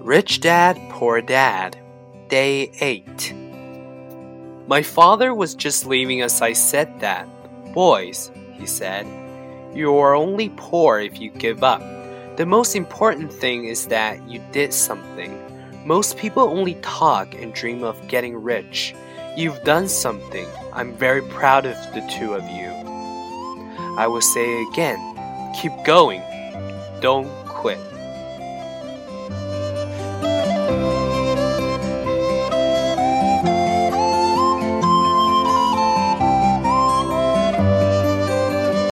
Rich Dad, Poor Dad, Day 8. My father was just leaving as I said that. Boys, he said, you are only poor if you give up. The most important thing is that you did something. Most people only talk and dream of getting rich. You've done something. I'm very proud of the two of you. I will say again keep going. Don't quit.